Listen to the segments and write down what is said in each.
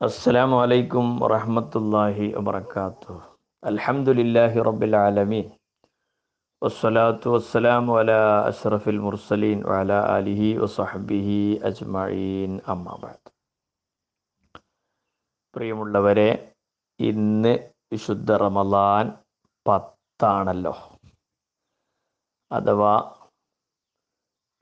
അസ്സലാമു അലൈക്കും വറഹമത്തല്ലാഹി വബർക്കാത്തു അൽഹംദുലില്ലാഹി റബ്ബിൽ ആലമീൻ. വസ്സലാത്തു വസ്സലാമു അലാ അഷ്റഫിൽ മുർസലീൻ വഅല ആലിഹി വസഹബിഹി അജ്മഈൻ. അമ്മാബാദ് പ്രിയമുള്ളവരെ ഇന്ന് വിശുദ്ധ റമലാൻ പത്താണല്ലോ. അഥവാ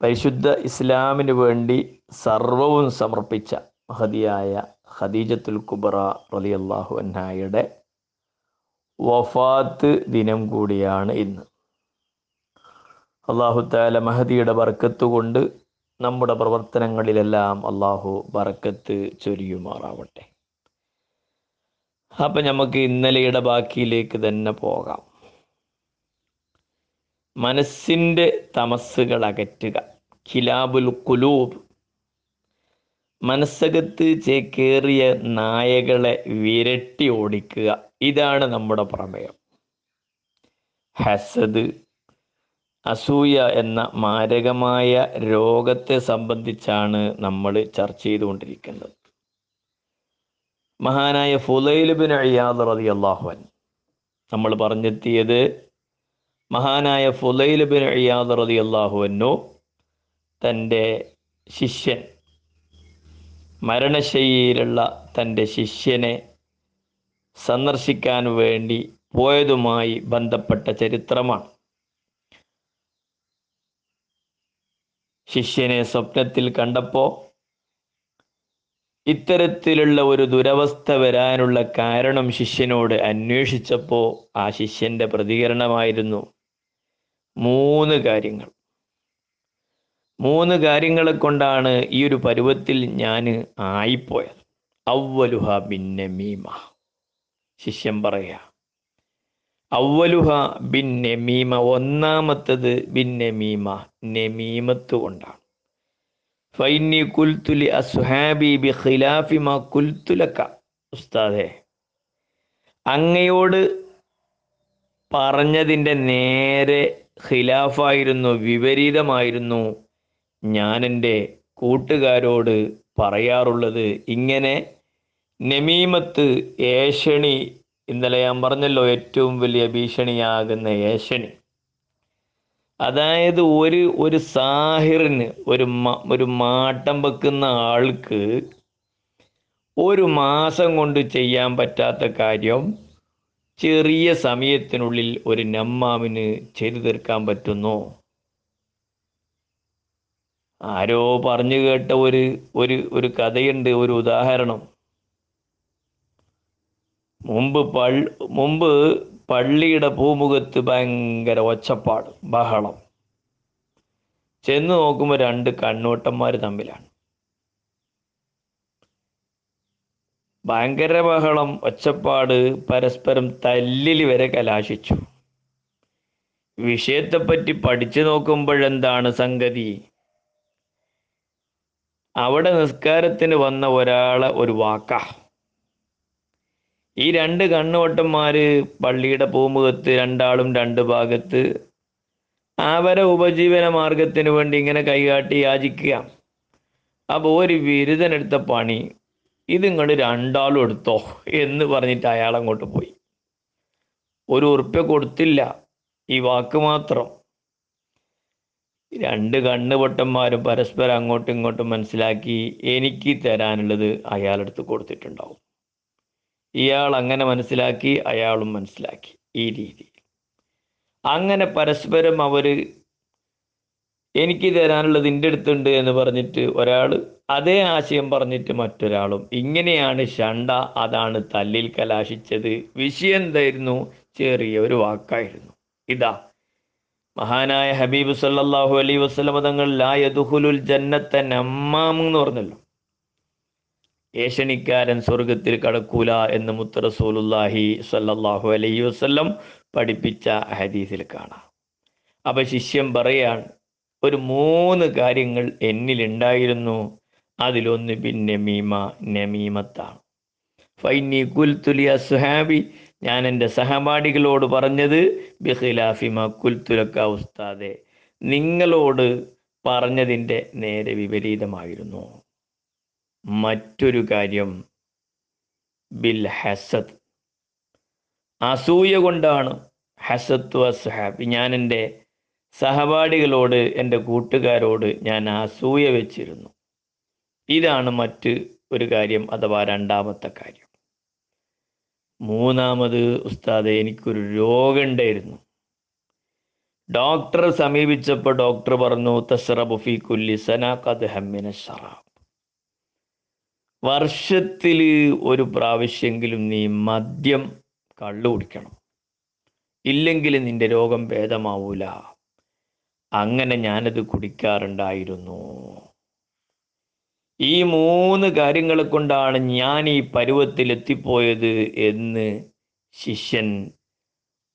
പരിശുദ്ധ ഇസ്ലാമിന് വേണ്ടി സർവവും സമർപ്പിച്ച മഹതിയായ ഖദീജത്തുൽ കുബറ റളിയല്ലാഹു അന്നായുടെ വഫാത്ത് ദിനം കൂടിയാണ് ഇന്ന്. അള്ളാഹു താല മഹദിയുടെ ബർക്കത്ത് കൊണ്ട് നമ്മുടെ പ്രവർത്തനങ്ങളിലെല്ലാം അള്ളാഹു ബർക്കത്ത് ചൊരിയുമാറാവട്ടെ. അപ്പം നമുക്ക് ഇന്നലെയുടെ ബാക്കിയിലേക്ക് തന്നെ പോകാം. മനസ്സിന്റെ തമസ്സുകൾ അകറ്റുക. ഖിലാബുൽ കുലൂബ് മനസ്സകത്ത് ചേക്കേറിയ നായകളെ വിരട്ടി ഓടിക്കുക. ഇതാണ് നമ്മുടെ പ്രമേയം. ഹസദ് അസൂയ എന്ന മാരകമായ രോഗത്തെ സംബന്ധിച്ചാണ് നമ്മൾ ചർച്ച ചെയ്തുകൊണ്ടിരിക്കുന്നത്. മഹാനായ ഫുലൈലുബിൻ ബിൻ അയ്യാദ് റതി അള്ളാഹുൻ നമ്മൾ പറഞ്ഞെത്തിയത് മഹാനായ ഫുലൈലുബിൻ ബിൻ അയ്യാദ് റതി അള്ളാഹുവനോ തന്റെ ശിഷ്യൻ മരണശൈലിയിലുള്ള തന്റെ ശിഷ്യനെ സന്ദർശിക്കാൻ വേണ്ടി പോയതുമായി ബന്ധപ്പെട്ട ചരിത്രമാണ്. ശിഷ്യനെ സ്വപ്നത്തിൽ കണ്ടപ്പോൾ ഇത്തരത്തിലുള്ള ഒരു ദുരവസ്ഥ വരാനുള്ള കാരണം ശിഷ്യനോട് അന്വേഷിച്ചപ്പോൾ ആ ശിഷ്യന്റെ പ്രതികരണമായിരുന്നു മൂന്ന് കാര്യങ്ങൾ. മൂന്ന് കാര്യങ്ങളെ കൊണ്ടാണ് ഈ ഒരു പരുവത്തിൽ ഞാൻ ആയിപ്പോയത്. ബിന്നെ മീമ. ശിഷ്യൻ പറയാ അവലുഹ ബിൻ നമീമ ഒന്നാമത്തത് ബിൻ നമീമ നമീമത്ത് കൊണ്ടാണ്. ഫൈനി കുൽത്തുലി അസ്ഹാബി ബി ഖിലാഫി മാ കുൽത്തുലക്ക ഉസ്താദെ അങ്ങയോട് പറഞ്ഞതിന്റെ നേരെ ഖിലാഫായിരുന്നു വിപരീതമായിരുന്നു ഞാൻ എന്റെ കൂട്ടുകാരോട് പറയാറുള്ളത് ഇങ്ങനെ നമീമത്ത് ഏഷണി ഇന്നലെ ഞാൻ പറഞ്ഞല്ലോ ഏറ്റവും വലിയ ഭീഷണിയാകുന്ന ഏഷണി. അതായത് ഒരു ഒരു സാഹിറിന് ഒരു ഒരു മാട്ടം വെക്കുന്ന ആൾക്ക് ഒരു മാസം കൊണ്ട് ചെയ്യാൻ പറ്റാത്ത കാര്യം ചെറിയ സമയത്തിനുള്ളിൽ ഒരു നമ്മാമിന് ചെയ്തു തീർക്കാൻ പറ്റുന്നു? ആരോ പറഞ്ഞു കേട്ട ഒരു ഒരു ഒരു കഥയുണ്ട് ഒരു ഉദാഹരണം. മുമ്പ് പള്ളി മുമ്പ് പള്ളിയുടെ പൂമുഖത്ത് ഭയങ്കര ഒച്ചപ്പാട് ബഹളം. ചെന്ന് നോക്കുമ്പോൾ രണ്ട് കണ്ണോട്ടന്മാർ തമ്മിലാണ്. ഭയങ്കര ബഹളം ഒച്ചപ്പാട് പരസ്പരം തല്ലിൽ വരെ കലാശിച്ചു. വിഷയത്തെപ്പറ്റി പഠിച്ചു നോക്കുമ്പോഴെന്താണ് സംഗതി? അവിടെ നിസ്കാരത്തിന് വന്ന ഒരാളെ ഒരു വാക്ക. ഈ രണ്ട് കണ്ണുവട്ടന്മാര് പള്ളിയുടെ പൂമുഖത്ത് രണ്ടാളും രണ്ട് ഭാഗത്ത് അവരെ ഉപജീവന മാർഗത്തിന് വേണ്ടി ഇങ്ങനെ കൈകാട്ടി യാചിക്കുക. അപ്പോൾ ഒരു ബിരുദനെടുത്ത പണി ഇതിങ്ങോട്ട് രണ്ടാളും എടുത്തോ എന്ന് പറഞ്ഞിട്ട് അയാൾ അങ്ങോട്ട് പോയി. ഒരു ഉറുപ്പ്യ കൊടുത്തില്ല. ഈ വാക്ക് മാത്രം. രണ്ട് കണ്ണുപൊട്ടന്മാരും പരസ്പരം അങ്ങോട്ടും ഇങ്ങോട്ടും മനസ്സിലാക്കി എനിക്ക് തരാനുള്ളത് അയാളെടുത്ത് കൊടുത്തിട്ടുണ്ടാവും. ഇയാൾ അങ്ങനെ മനസ്സിലാക്കി അയാളും മനസ്സിലാക്കി ഈ രീതിയിൽ. അങ്ങനെ പരസ്പരം അവർ എനിക്ക് തരാനുള്ളത് എന്റെ അടുത്തുണ്ട് എന്ന് പറഞ്ഞിട്ട് ഒരാൾ അതേ ആശയം പറഞ്ഞിട്ട് മറ്റൊരാളും ഇങ്ങനെയാണ് ഷണ്ട അതാണ് തല്ലിൽ കലാശിച്ചത് വിഷയം എന്തായിരുന്നു? ചെറിയ ഒരു വാക്കായിരുന്നു. ഇതാ. മഹാനായ ഹബീബ് സല്ലാഹു അലൈ വസ്ലമ തങ്ങൾ ലായദുഹുലുൽ ജന്നത്ത നമ്മാം എന്ന് പറഞ്ഞല്ലോ. ഏഷണിക്കാരൻ സ്വർഗത്തിൽ കടക്കൂല എന്ന് മുത്തറസൂലുല്ലാഹി സല്ലാഹു അലൈഹി വസ്ലം പഠിപ്പിച്ച ഹദീസിൽ കാണാം. അപ്പൊ ശിഷ്യം പറയാണ് ഒരു മൂന്ന് കാര്യങ്ങൾ എന്നിലുണ്ടായിരുന്നു അതിലൊന്ന് പിന്നെ മീമ നമീമത്താണ്. ഫൈനി കുൽത്തുലി അസ്ഹാബി ഞാൻ എന്റെ സഹപാഠികളോട് പറഞ്ഞത് ബിഖിലാഫിമ കുൽത്തുലക്ക ഉസ്താദെ. നിങ്ങളോട് പറഞ്ഞതിന്റെ നേരെ വിപരീതമായിരുന്നു. മറ്റൊരു കാര്യം ബിൽ ഹസത്ത് അസൂയ കൊണ്ടാണ് ഹസത്തു അസ്ഹാബി. ഞാൻ എന്റെ സഹപാഠികളോട് എന്റെ കൂട്ടുകാരോട് ഞാൻ അസൂയ വെച്ചിരുന്നു. ഇതാണ് മറ്റ് ഒരു കാര്യം അഥവാ രണ്ടാമത്തെ കാര്യം. മൂന്നാമത് ഉസ്താദെ എനിക്കൊരു രോഗമുണ്ടായിരുന്നു. ഡോക്ടറെ സമീപിച്ചപ്പോൾ ഡോക്ടർ പറഞ്ഞു തസ്റബു ഫി കുല്ലി സന ഖദ് ഹമ്മിന ഷറാബ് വർഷത്തിൽ ഒരു പ്രാവശ്യമെങ്കിലും നീ മദ്യം കള്ളു കുടിക്കണം. ഇല്ലെങ്കിൽ നിന്റെ രോഗം ഭേദമാവൂല. അങ്ങനെ ഞാനത് കുടിക്കാറുണ്ടായിരുന്നു. ഈ മൂന്ന് കാര്യങ്ങൾ കൊണ്ടാണ് ഞാൻ ഈ പരുവത്തിൽ എത്തിപ്പോയത് എന്ന് ശിഷ്യൻ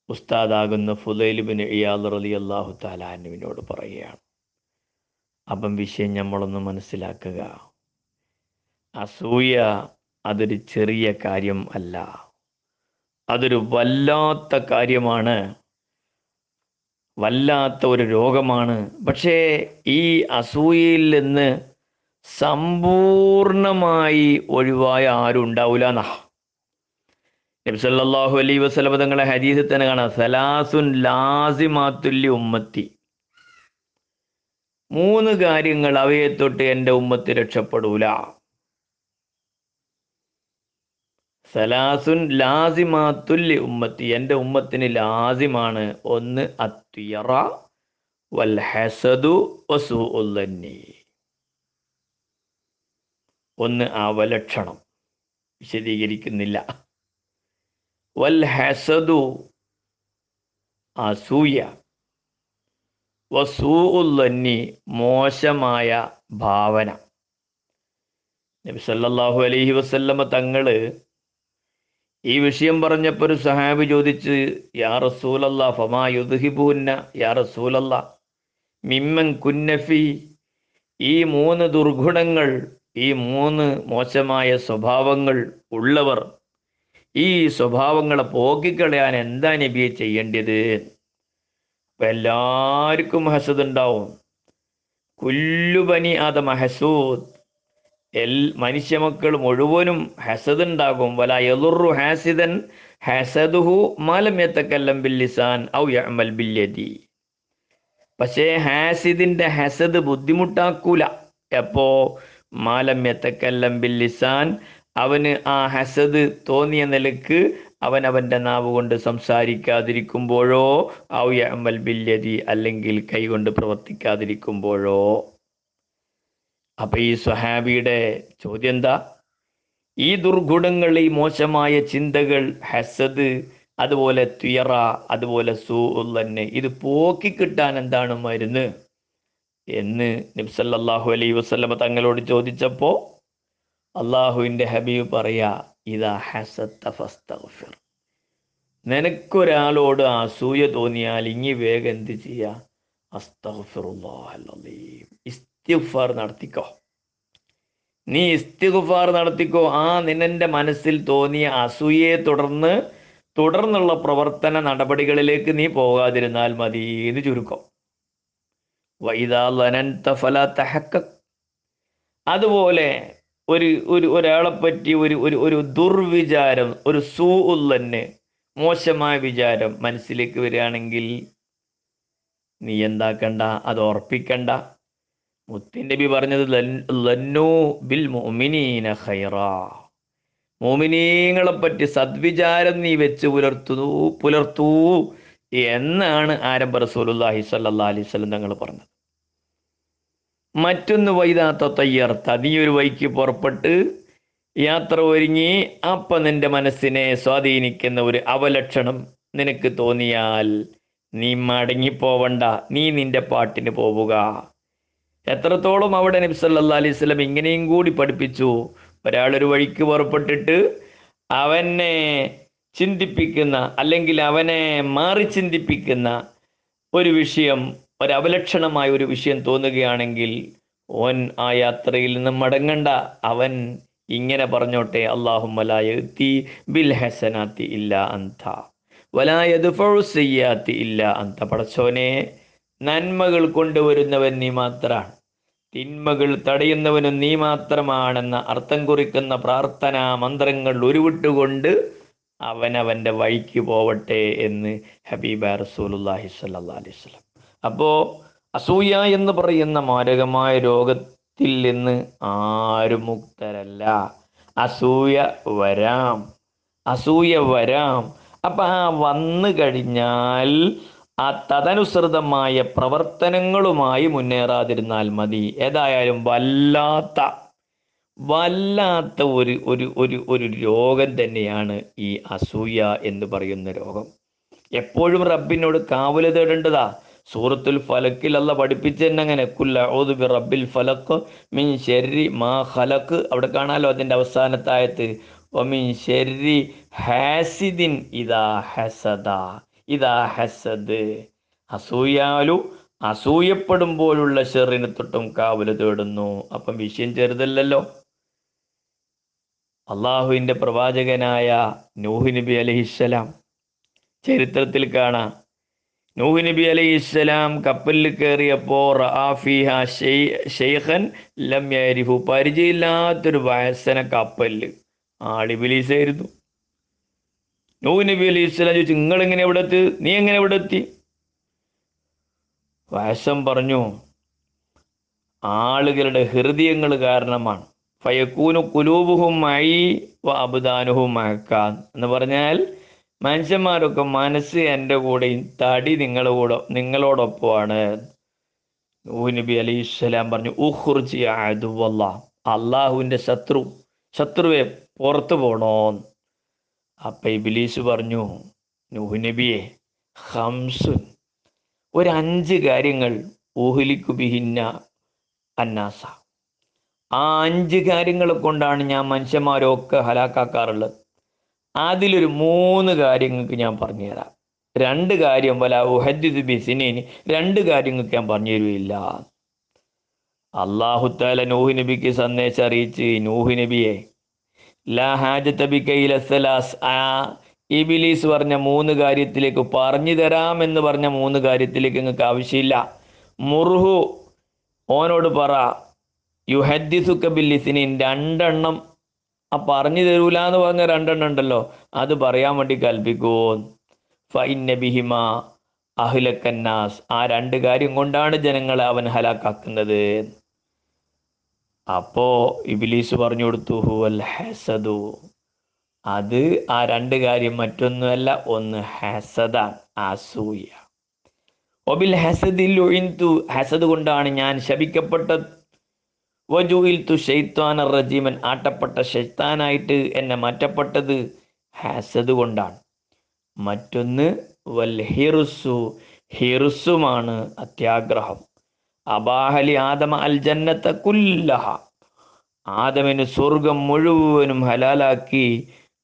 ഉസ്താദാകുന്ന ഫുദൈലിബിന് ഇയാൽ റലി അള്ളാഹു താലാനുവിനോട് പറയുകയാണ്. അപ്പം വിഷയം നമ്മളൊന്ന് മനസ്സിലാക്കുക. അസൂയ അതൊരു ചെറിയ കാര്യം അല്ല. അതൊരു വല്ലാത്ത കാര്യമാണ്. വല്ലാത്ത ഒരു രോഗമാണ്. പക്ഷേ ഈ അസൂയയിൽ നിന്ന് സമ്പൂർണമായി ഒഴിവായ ആരും ഉണ്ടാവില്ല എന്നാ നബ്സല്ലാഹു അലൈ വസ്ലമ തങ്ങളെ ഹദീസിൽ തന്നെ കാണാം. സലാസുൻ ലാസിമാത്തുല്ലി ഉമ്മത്തി. മൂന്ന് കാര്യങ്ങൾ അവയെ തൊട്ട് എന്റെ ഉമ്മത്ത് രക്ഷപ്പെടൂല. സലാസുൻ ലാസിമാത്തുല്ലി ഉമ്മത്തി. എന്റെ ഉമ്മത്തിന് ലാസിമാണ്. ഒന്ന് അത്വിയറ വൽ ഹസദു വസു ഉല്ലന്നി. ഒന്ന് ആ വലക്ഷണം വിശദീകരിക്കുന്നില്ല. വൽ ഹസദു അസൂയ. വസൂഉല്ലന്നി മോശമായ ഭാവന. നബി സല്ലല്ലാഹു അലൈഹി വസല്ലമ തങ്ങൾ ഈ വിഷയം പറഞ്ഞപ്പോൾ ഒരു സഹാബി ചോദിച്ച് യാ റസൂലല്ല ഫമാ യുദ്ഹിബുന്ന യാ റസൂലല്ല മിമ്മൻ കുന്നഫി ഈ മൂന്ന് ദുർഗുണങ്ങൾ ഈ മൂന്ന് മോശമായ സ്വഭാവങ്ങൾ ഉള്ളവർ ഈ സ്വഭാവങ്ങളെ പോക്കിക്കളയാൻ എന്താ നബിയെ ചെയ്യേണ്ടത്? അപ്പം എല്ലാവർക്കും ഹസദ് ഉണ്ടാവും. കുല്ലുപനി ആദമ ഹസൂദ്. എൽ മനുഷ്യമക്കൾ മുഴുവനും ഹസദ് ഉണ്ടാകും. വല എതുർ ഹാസിദൻ ഹസദുഹു മാലമ്യത്തക്കല്ലം ബില്ലിസാൻ ഔ യഅമൽ ബില്യദി പക്ഷേ ഹാസിദിന്റെ ഹസദ് ബുദ്ധിമുട്ടാക്കൂല. എപ്പോ? മാലം യത്തക്കല്ലം ബില്ലിസാൻ. അവന് ആ ഹസദ് തോന്നിയ നിലയ്ക്ക് അവൻ അവന്റെ നാവ് കൊണ്ട് സംസാരിക്കാതിരിക്കുമ്പോഴോ ഔ യഅമൽ ബില്യദി അല്ലെങ്കിൽ കൈകൊണ്ട് പ്രവർത്തിക്കാതിരിക്കുമ്പോഴോ. അപ്പൊ ഈ സ്വഹാബിയുടെ ചോദ്യം എന്താ? ഈ ദുർഗുണങ്ങൾ ഈ മോശമായ ചിന്തകൾ ഹസദ് അതുപോലെ തുയറ അതുപോലെ സൂ ഉള്ളന്നെ ഇത് പോക്കി കിട്ടാൻ എന്താണ് മരുന്ന്? എന്ന് നബ്സല്ലാഹു അലൈ വസ്ലമ തങ്ങളോട് ചോദിച്ചപ്പോ അള്ളാഹുവിന്റെ ഹബീബ് പറയാ ഇതാ ഹസത്ത ഫസ്തഗ്ഫിർ. നിനക്കൊരാളോട് അസൂയ തോന്നിയാൽ ഇങ്ങി വേഗം എന്ത് ചെയ്യാ? അസ്തഗ്ഫിറുല്ലാഹ് ഇസ്തിഗ്ഫാർ നടത്തിക്കോ. നീ ഇസ്തിഗ്ഫാർ നടത്തിക്കോ. ആ നിന്നെ മനസ്സിൽ തോന്നിയ അസൂയയെ തുടർന്ന് തുടർന്നുള്ള പ്രവർത്തന നടപടികളിലേക്ക് നീ പോകാതിരുന്നാൽ മതി എന്ന് ചുരുക്കം. വൈദാ ഫല തഹക്ക അതുപോലെ ഒരു ഒരു ഒരാളെ പറ്റി ഒരു ഒരു ഒരു ദുർവിചാരം ഒരു സൂ ഉള്ളന്നെ മോശമായ വിചാരം മനസ്സിലേക്ക് വരികയാണെങ്കിൽ നീ എന്താക്കണ്ട? അത് ഉറപ്പിക്കണ്ട. ബി പറഞ്ഞത് ലന്നൂ ബിൽ മോമിനീങ്ങളെ പറ്റി സദ്വിചാരം നീ വെച്ച് പുലർത്തു പുലർത്തൂ എന്നാണ് ആരംഭ റസൂലുള്ളാഹി സ്വല്ലല്ലാഹി അലൈഹി വസല്ലം തങ്ങൾ പറഞ്ഞത്. മറ്റൊന്ന് വൈതാത്ത തയ്യാർത്ത. നീ ഒരു വൈക്ക് പുറപ്പെട്ട് യാത്ര ഒരുങ്ങി അപ്പം നിന്റെ മനസ്സിനെ സ്വാധീനിക്കുന്ന ഒരു അവലക്ഷണം നിനക്ക് തോന്നിയാൽ നീ മടങ്ങിപ്പോവണ്ട. നീ നിന്റെ പാട്ടിന് പോവുക. എത്രത്തോളം അവിടെ നബ്സല്ലാ അലൈഹി സ്വലം ഇങ്ങനെയും കൂടി പഠിപ്പിച്ചു. ഒരാളൊരു വഴിക്ക് പുറപ്പെട്ടിട്ട് അവനെ ചിന്തിപ്പിക്കുന്ന അല്ലെങ്കിൽ അവനെ മാറി ചിന്തിപ്പിക്കുന്ന ഒരു വിഷയം ഒരു അവലക്ഷണമായ ഒരു വിഷയം തോന്നുകയാണെങ്കിൽ ഓൻ ആ യാത്രയിൽ നിന്ന് മടങ്ങണ്ട. അവൻ ഇങ്ങനെ പറഞ്ഞോട്ടെ അള്ളാഹുമലായത്തി ബിൽ ഹസനാത്തി ഇല്ല അന്ത വലായത് സയ്യാത്തി ഇല്ല അന്ത പടച്ചോനെ നന്മകൾ കൊണ്ടുവരുന്നവൻ നീ മാത്രമാണ് തിന്മകൾ തടയുന്നവനും നീ മാത്രമാണെന്ന അർത്ഥം കുറിക്കുന്ന പ്രാർത്ഥനാ മന്ത്രങ്ങൾ ഉരുവിട്ടുകൊണ്ട് അവനവന്റെ വഴിക്ക് പോവട്ടെ എന്ന് ഹബീബ റസൂലുല്ലാഹി സ്വല്ലല്ലാഹി അലൈഹി അപ്പോൾ അസൂയ എന്ന് പറയുന്ന മാരകമായ രോഗത്തിൽ നിന്ന് ആരും മുക്തരല്ല. അസൂയ വരാം. അസൂയ വരാം. അപ്പം ആ വന്നു കഴിഞ്ഞാൽ ആ തദനുസൃതമായ പ്രവർത്തനങ്ങളുമായി മുന്നേറാതിരുന്നാൽ മതി. ഏതായാലും വല്ലാത്ത വല്ലാത്ത ഒരു ഒരു ഒരു ഒരു രോഗം തന്നെയാണ് ഈ അസൂയ എന്ന് പറയുന്ന രോഗം. എപ്പോഴും റബ്ബിനോട് കാവൽ തേടേണ്ടതാ. സൂറത്തുൽ ഫലക്കിൽ അല്ല പഠിപ്പിച്ചെന്നങ്ങനെ ബി റബ്ബിൽ ഫലക്ക് മിൻ ഷെരി മാ ഖലക്ക് അവിടെ കാണാലോ അതിന്റെ അവസാനത്തായത്ത്. ഒമിൻ ഷെരി ഹാസിദിൻ ഇതാ ഹസദ ഇതാ ഹസദ്. അസൂയാലു അസൂയപ്പെടുമ്പോഴുള്ള ഷെറിന് തൊട്ടും കാവൽ തേടുന്നു. അപ്പം വിഷയം ചെറുതല്ലല്ലോ. അള്ളാഹുവിന്റെ പ്രവാചകനായ നൂഹ് നബി അലഹിസ്സലാം ചരിത്രത്തിൽ കാണാം. നൂഹ് നബി അലൈഹി ഇസ്ലാം കപ്പലിൽ കയറിയപ്പോൾ ഷെയ്ഖൻ ലം പരിചയമില്ലാത്തൊരു വയസ്സന കപ്പലിൽ. ആളിബിലീസായിരുന്നു നൂഹ് നബി അലൈഹി ഇസ്ലാം ചോദിച്ചു നിങ്ങൾ എങ്ങനെ ഇവിടെ എത്തി നീ എങ്ങനെ ഇവിടെ എത്തി വയസ്സം പറഞ്ഞു ആളുകളുടെ ഹൃദയങ്ങൾ കാരണമാണ്. ഫയക്കൂനു കുലൂബുഹും മൈ വ അബുദാനുഹും മഴക്കാൻ എന്ന് പറഞ്ഞാൽ മനുഷ്യന്മാരൊക്കെ മനസ്സ് എന്റെ കൂടെയും തടി നിങ്ങളുടെ കൂടെ നിങ്ങളോടൊപ്പമാണ്. നബി സ്വലാം പറഞ്ഞു ഉഹുർജി അതുവല്ല അള്ളാഹുവിന്റെ ശത്രു ശത്രുവെ പുറത്തു പോണോ? അപ്പം ഇബിലീസ് പറഞ്ഞു നബിയെ ഹംസുൻ ഒരു അഞ്ച് കാര്യങ്ങൾ ഊഹലിക്കു ബിഹിന്ന അന്നാസ. ആ അഞ്ച് കാര്യങ്ങളെ കൊണ്ടാണ് ഞാൻ മനുഷ്യന്മാരൊക്കെ ഹലാക്കാക്കാറുള്ളത്. അതിലൊരു മൂന്ന് കാര്യങ്ങൾക്ക് ഞാൻ പറഞ്ഞുതരാം രണ്ട് കാര്യം വല ഉഹദ്ദിദ് ബിസിനേന് രണ്ട് കാര്യങ്ങൾക്ക് ഞാൻ പറഞ്ഞു തരുകയില്ല. അള്ളാഹുത്താല നൂഹ് നബിക്ക് സന്ദേശം അറിയിച്ച് നൂഹ് നബിയെ ലാ ഹാജത്ത ബിക്കയില സലാസ് ആ ഇബിലീസ് പറഞ്ഞ മൂന്ന് കാര്യത്തിലേക്ക് പറഞ്ഞു എന്ന് പറഞ്ഞ മൂന്ന് കാര്യത്തിലേക്ക് നിങ്ങൾക്ക് ആവശ്യമില്ല. മുർഹു ഓനോട് പറ യുഹദ്ദിസുക്ക ലിസിനിൻ രണ്ടെണ്ണം ആ പറഞ്ഞു തരൂല എന്ന് പറഞ്ഞ രണ്ടെണ്ണം ഉണ്ടല്ലോ. അത് പറയാൻ വേണ്ടി കൽപ്പിക്കൂ. ഫൈനബിഹിമ അഹ്ലക്കന്നാസ് ആ രണ്ട് കാര്യം കൊണ്ടാണ് ജനങ്ങളെ അവൻ ഹലാക്കാക്കുന്നത്. അപ്പോ ഇബിലീസ് പറഞ്ഞു കൊടുത്തു ഹുവൽ ഹസദു. അത് ആ രണ്ട് കാര്യം മറ്റൊന്നുമല്ല ഒന്ന് ഹസദാണ് അസൂയ. ഒബിൽ ഹസദിൽ ഒഴിന്തു ഹസദ് കൊണ്ടാണ് ഞാൻ ശപിക്കപ്പെട്ടത്. വജുയിൽ തു റജീമൻ ആട്ടപ്പെട്ട ഷെയ്ത്താനായിട്ട് എന്നെ മാറ്റപ്പെട്ടത് ഹാസത് കൊണ്ടാണ്. മറ്റൊന്ന് വൽ ഹിറുസു ഹിറുസുമാണ് അത്യാഗ്രഹം. അബാഹലി ആദമ അൽ ജന്നത്ത കുല്ലഹ. ആദമിന് സ്വർഗം മുഴുവനും ഹലാലാക്കി.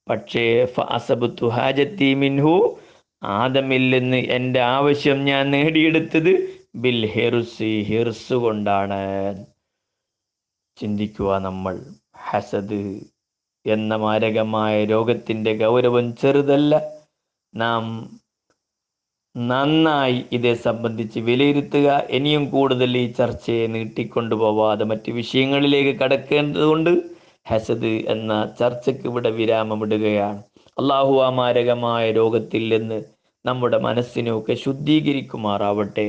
പക്ഷേ ഫഅസബത്തു ഹാജത്തി മിൻഹു. ആദമിൽ നിന്ന് എന്റെ ആവശ്യം ഞാൻ നേടിയെടുത്തത് ബിൽ ഹിർസി ഹിർസ് കൊണ്ടാണ്. ചിന്തിക്കുക നമ്മൾ. ഹസദ് എന്ന മാരകമായ രോഗത്തിന്റെ ഗൗരവം ചെറുതല്ല. നാം നന്നായി ഇതേ സംബന്ധിച്ച് വിലയിരുത്തുക. ഇനിയും കൂടുതൽ ഈ ചർച്ചയെ നീട്ടിക്കൊണ്ടുപോവാതെ മറ്റ് വിഷയങ്ങളിലേക്ക് കടക്കേണ്ടതുകൊണ്ട് ഹസദ് എന്ന ചർച്ചയ്ക്ക് ഇവിടെ വിരാമമിടുകയാണ്. അള്ളാഹു ആ മാരകമായ രോഗത്തിൽ നിന്ന് നമ്മുടെ മനസ്സിനെയൊക്കെ ശുദ്ധീകരിക്കുമാറാവട്ടെ.